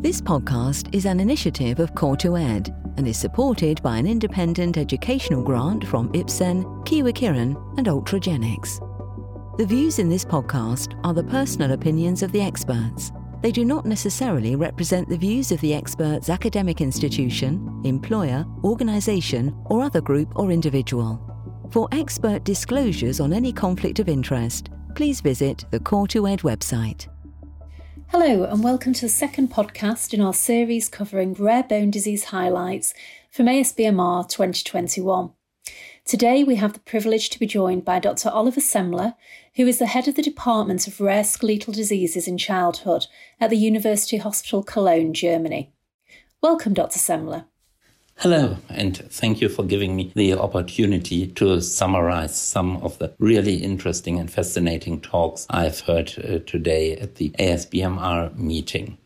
This podcast is an initiative of Core2Ed and is supported by an independent educational grant from Ipsen, Kyowa Kirin, and Ultragenyx. The views in this podcast are the personal opinions of the experts. They do not necessarily represent the views of the expert's academic institution, employer, organisation, or other group or individual. For expert disclosures on any conflict of interest, please visit the Core2Ed website. Hello, and welcome to the second podcast in our series covering rare bone disease highlights from ASBMR 2021. Today, we have the privilege to be joined by Dr. Oliver Semmler, who is the head of the Department of Rare Skeletal Diseases in Childhood at the University Hospital Cologne, Germany. Welcome, Dr. Semmler. Hello, and thank you for giving me the opportunity to summarize some of the really interesting and fascinating talks I've heard uh, today at the ASBMR meeting.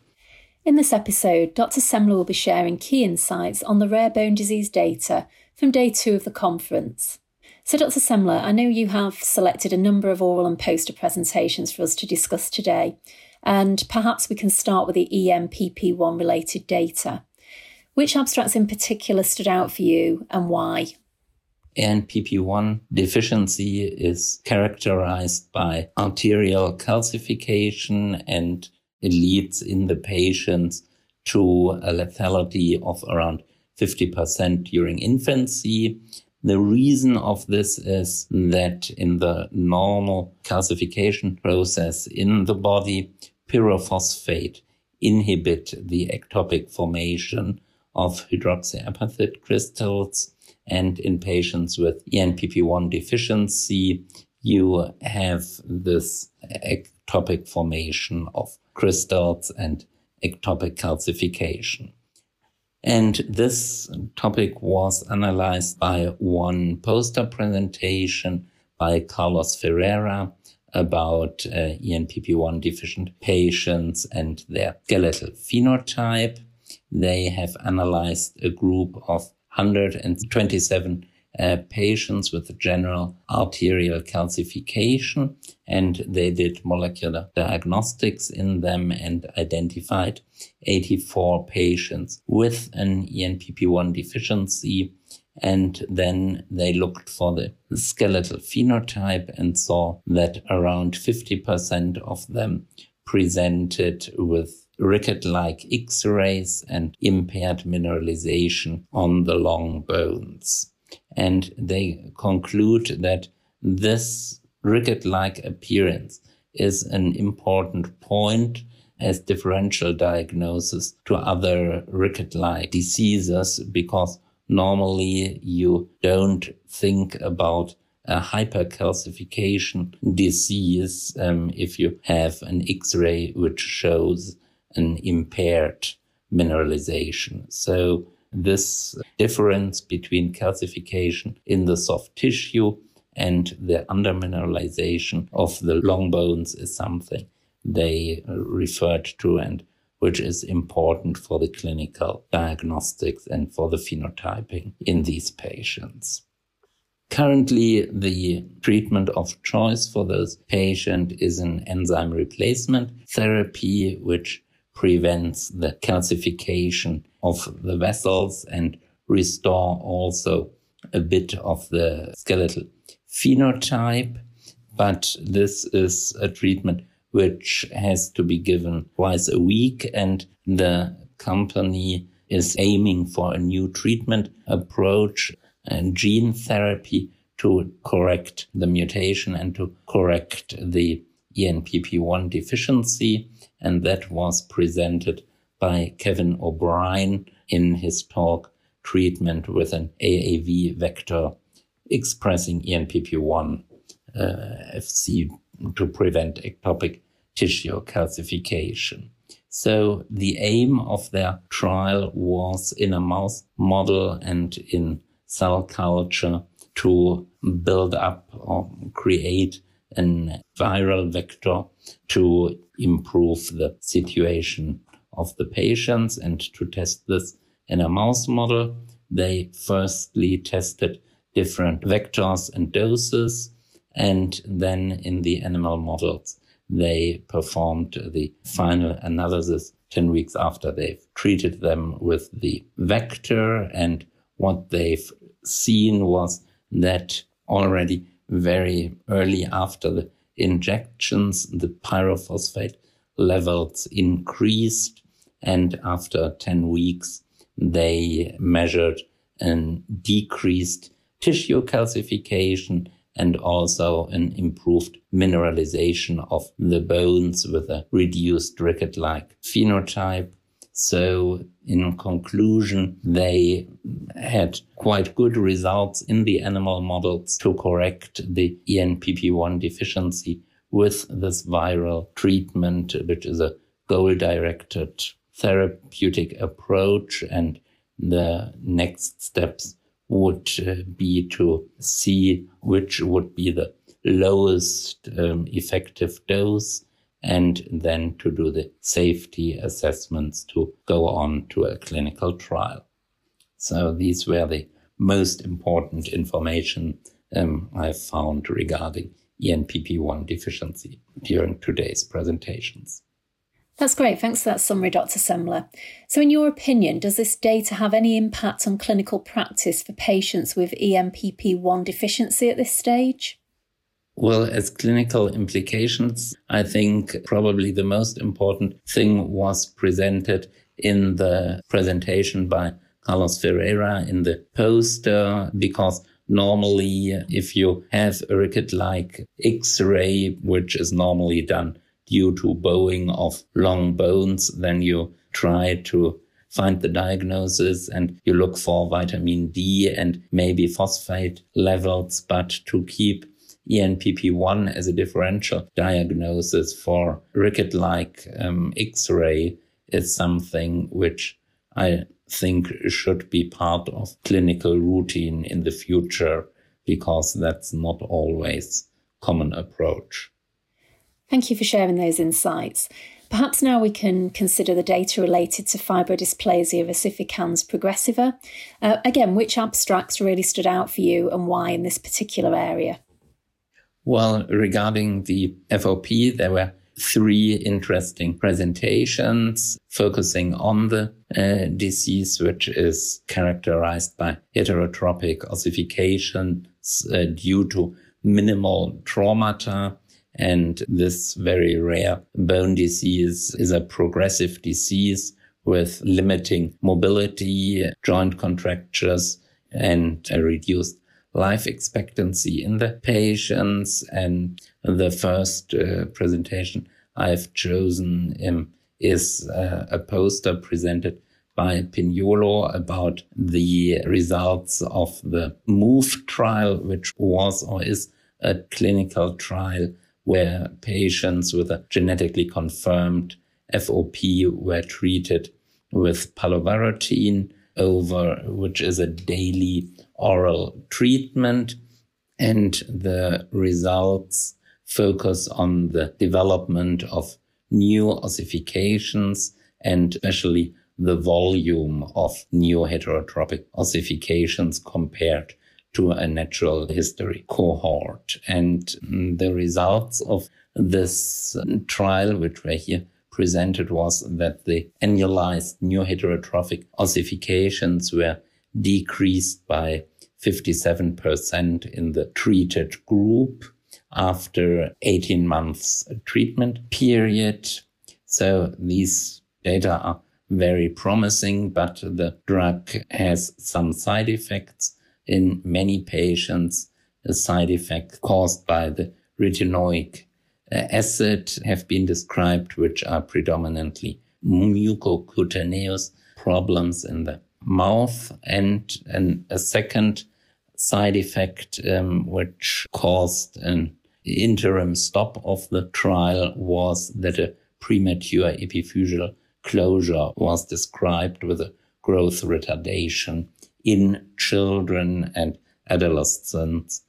In this episode, Dr. Semmler will be sharing key insights on the rare bone disease data from day two of the conference. So, Dr. Semmler, I know you have selected a number of oral and poster presentations for us to discuss today, and perhaps we can start with the ENPP1 related data. Which abstracts in particular stood out for you and why? ENPP1 deficiency is characterized by arterial calcification and it leads in the patients to a lethality of around 50% during infancy. The reason of this is that in the normal calcification process in the body, pyrophosphate inhibit the ectopic formation of hydroxyapatite crystals. And in patients with ENPP1 deficiency, you have this ectopic formation of crystals and ectopic calcification. And this topic was analyzed by one poster presentation by Carlos Ferreira about uh, ENPP1 deficient patients and their skeletal phenotype. They have analyzed a group of 127 uh, patients with general arterial calcification and they did molecular diagnostics in them and identified 84 patients with an ENPP1 deficiency. And then they looked for the skeletal phenotype and saw that around 50% of them presented with ricket-like X-rays and impaired mineralization on the long bones. And they conclude that this ricket-like appearance is an important point as differential diagnosis to other ricket-like diseases because normally you don't think about a hypercalcification disease um, if you have an X-ray which shows an impaired mineralization. So this difference between calcification in the soft tissue and the undermineralization of the long bones is something they referred to and which is important for the clinical diagnostics and for the phenotyping in these patients. Currently, the treatment of choice for those patients is an enzyme replacement therapy, which prevents the calcification of the vessels and restore also a bit of the skeletal phenotype. But this is a treatment which has to be given twice a week and the company is aiming for a new treatment approach and gene therapy to correct the mutation and to correct the ENPP1 deficiency and that was presented by Kevin O'Brien in his talk Treatment with an AAV Vector Expressing ENPP1 uh, FC to prevent ectopic tissue calcification. So the aim of their trial was in a mouse model and in cell culture to build up or create a viral vector to improve the situation of the patients. And to test this in a mouse model, they firstly tested different vectors and doses. And then in the animal models, they performed the final analysis 10 weeks after they've treated them with the vector. And what they've seen was that already very early after the injections, the pyrophosphate levels increased. And after 10 weeks, they measured a decreased tissue calcification and also an improved mineralization of the bones with a reduced ricket-like phenotype. So in conclusion, they had quite good results in the animal models to correct the ENPP1 deficiency with this viral treatment, which is a goal directed therapeutic approach. And the next steps would uh, be to see which would be the lowest um, effective dose and then to do the safety assessments to go on to a clinical trial. So these were the most important information um, I found regarding ENPP1 deficiency during today's presentations. That's great. Thanks for that summary, Dr. Semmler. So, in your opinion, does this data have any impact on clinical practice for patients with ENPP1 deficiency at this stage? Well, as clinical implications, I think probably the most important thing was presented in the presentation by Carlos Ferreira in the poster, because normally if you have a ricket-like X-ray, which is normally done due to bowing of long bones, then you try to find the diagnosis and you look for vitamin D and maybe phosphate levels, but to keep ENPP1 as a differential diagnosis for ricket-like um, X-ray is something which I think should be part of clinical routine in the future because that's not always common approach. Thank you for sharing those insights. Perhaps now we can consider the data related to fibrodysplasia ossificans progressiva. Uh, again, which abstracts really stood out for you and why in this particular area? Well, regarding the FOP, there were three interesting presentations focusing on the uh, disease, which is characterized by heterotrophic ossification uh, due to minimal traumata. And this very rare bone disease is a progressive disease with limiting mobility, joint contractures, and a reduced life expectancy in the patients. And the first uh, presentation I've chosen um, is uh, a poster presented by Pignolo about the results of the MOVE trial, which was or is a clinical trial where patients with a genetically confirmed FOP were treated with palovarotene over, which is a daily oral treatment and the results focus on the development of new ossifications and especially the volume of new heterotrophic ossifications compared to a natural history cohort. And the results of this trial, which were here presented, was that the annualized new heterotrophic ossifications were decreased by 57% in the treated group after 18 months treatment period. So these data are very promising, but the drug has some side effects in many patients. A side effect caused by the retinoic acid have been described, which are predominantly mucocutaneous problems in the mouth and, and a second side effect um, which caused an interim stop of the trial was that a premature epiphyseal closure was described with a growth retardation in children and adolescents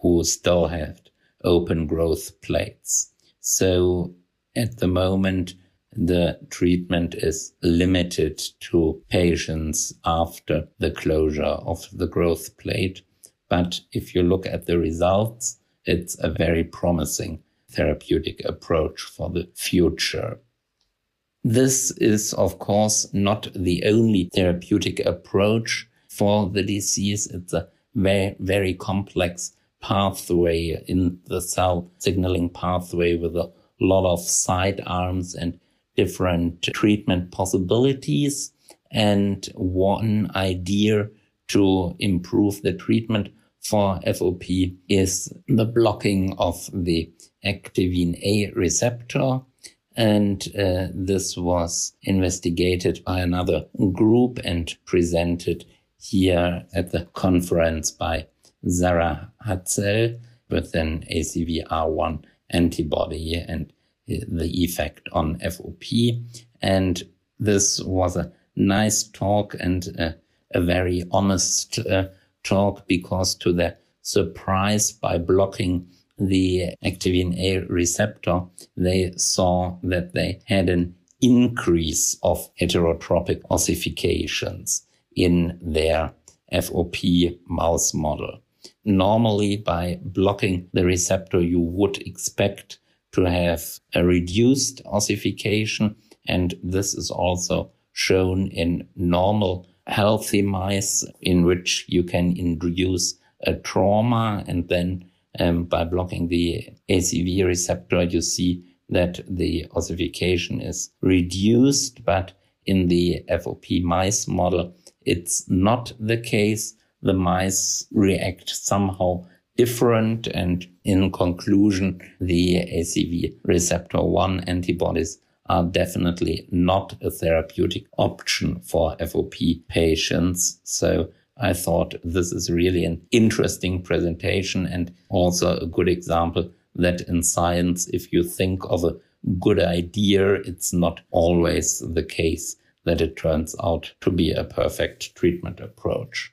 who still had open growth plates. So at the moment, the treatment is limited to patients after the closure of the growth plate. But if you look at the results, it's a very promising therapeutic approach for the future. This is, of course, not the only therapeutic approach for the disease. It's a very, very complex pathway in the cell signaling pathway with a lot of side arms and different treatment possibilities. And one idea to improve the treatment for FOP is the blocking of the activin A receptor. And uh, this was investigated by another group and presented here at the conference by Sarah Hatsell with an ACVR1 antibody and the effect on FOP. And this was a nice talk and a, a very honest uh, talk because to their surprise by blocking the activin A receptor, they saw that they had an increase of heterotrophic ossifications in their FOP mouse model. Normally, by blocking the receptor, you would expect to have a reduced ossification. And this is also shown in normal healthy mice in which you can induce a trauma and then um, by blocking the ACV receptor, you see that the ossification is reduced, but in the FOP mice model, it's not the case. The mice react somehow different. And in conclusion, the ACV receptor 1 antibodies are definitely not a therapeutic option for FOP patients. So I thought this is really an interesting presentation and also a good example that in science, if you think of a good idea, it's not always the case that it turns out to be a perfect treatment approach.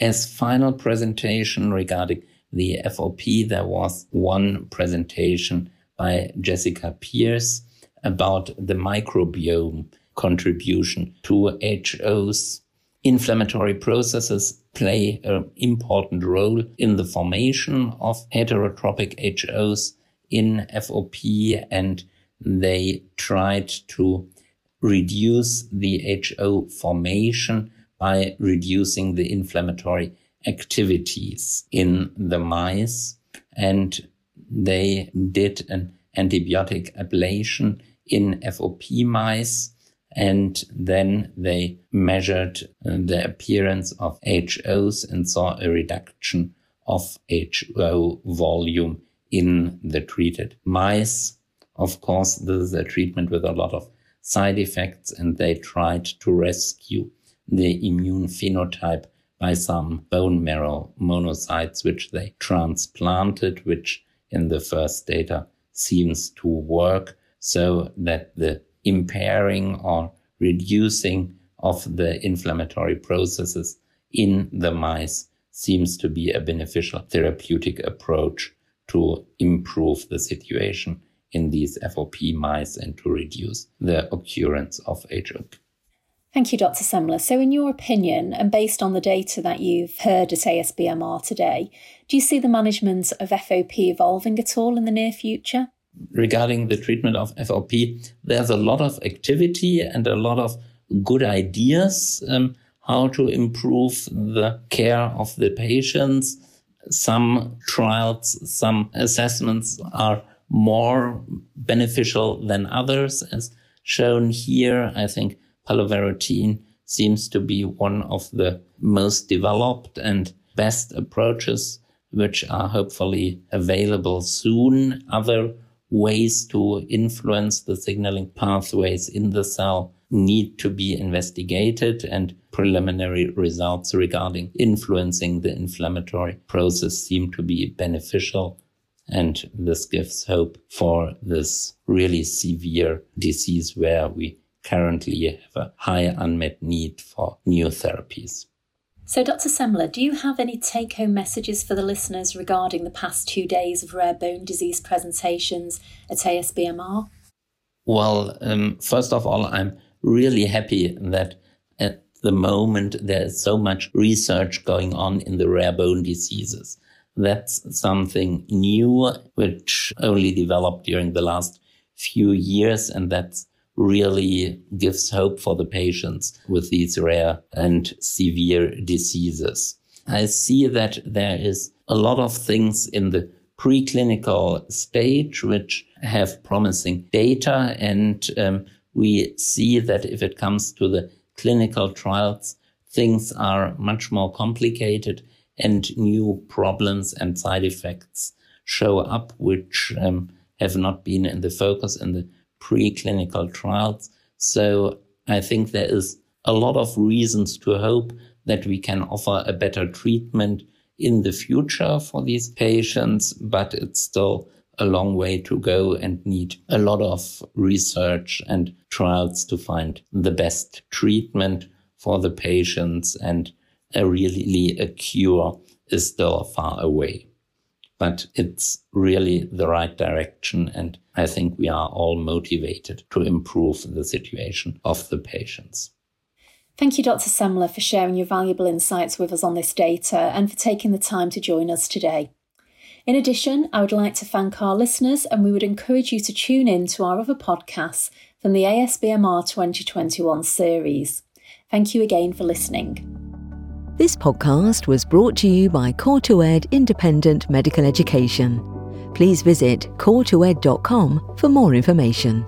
As final presentation regarding the FOP, there was one presentation by Jessica Pierce about the microbiome contribution to HOs. Inflammatory processes play an important role in the formation of heterotrophic HOs in FOP, and they tried to reduce the HO formation by reducing the inflammatory activities in the mice. And they did an antibiotic ablation in FOP mice. And then they measured uh, the appearance of HOs and saw a reduction of HO volume in the treated mice. Of course, this is a treatment with a lot of side effects, and they tried to rescue the immune phenotype by some bone marrow monocytes, which they transplanted, which in the first data seems to work so that the impairing or reducing of the inflammatory processes in the mice seems to be a beneficial therapeutic approach to improve the situation in these FOP mice and to reduce the occurrence of HOP. Thank you, Dr. Semmler. So, in your opinion, and based on the data that you've heard at ASBMR today, do you see the management of FOP evolving at all in the near future? Regarding the treatment of FOP, there's a lot of activity and a lot of good ideas um, how to improve the care of the patients. Some trials, some assessments are more beneficial than others, as shown here. I think palovarotene seems to be one of the most developed and best approaches, which are hopefully available soon. Other ways to influence the signaling pathways in the cell need to be investigated and preliminary results regarding influencing the inflammatory process seem to be beneficial. And this gives hope for this really severe disease where we currently have a high unmet need for new therapies. So, Dr. Semmler, do you have any take home messages for the listeners regarding the past two days of rare bone disease presentations at ASBMR? Well, um, first of all, I'm really happy that at the moment there is so much research going on in the rare bone diseases. That's something new, which only developed during the last few years, and that's really gives hope for the patients with these rare and severe diseases. I see that there is a lot of things in the preclinical stage which have promising data. And um, we see that if it comes to the clinical trials, things are much more complicated and new problems and side effects show up, which um, have not been in the focus in the preclinical trials. So I think there is a lot of reasons to hope that we can offer a better treatment in the future for these patients, but it's still a long way to go and need a lot of research and trials to find the best treatment for the patients and a really a cure is still far away. But it's really the right direction. And I think we are all motivated to improve the situation of the patients. Thank you, Dr. Semmler, for sharing your valuable insights with us on this data and for taking the time to join us today. In addition, I would like to thank our listeners and we would encourage you to tune in to our other podcasts from the ASBMR 2021 series. Thank you again for listening. This podcast was brought to you by Core2Ed Independent Medical Education. Please visit core2ed.com for more information.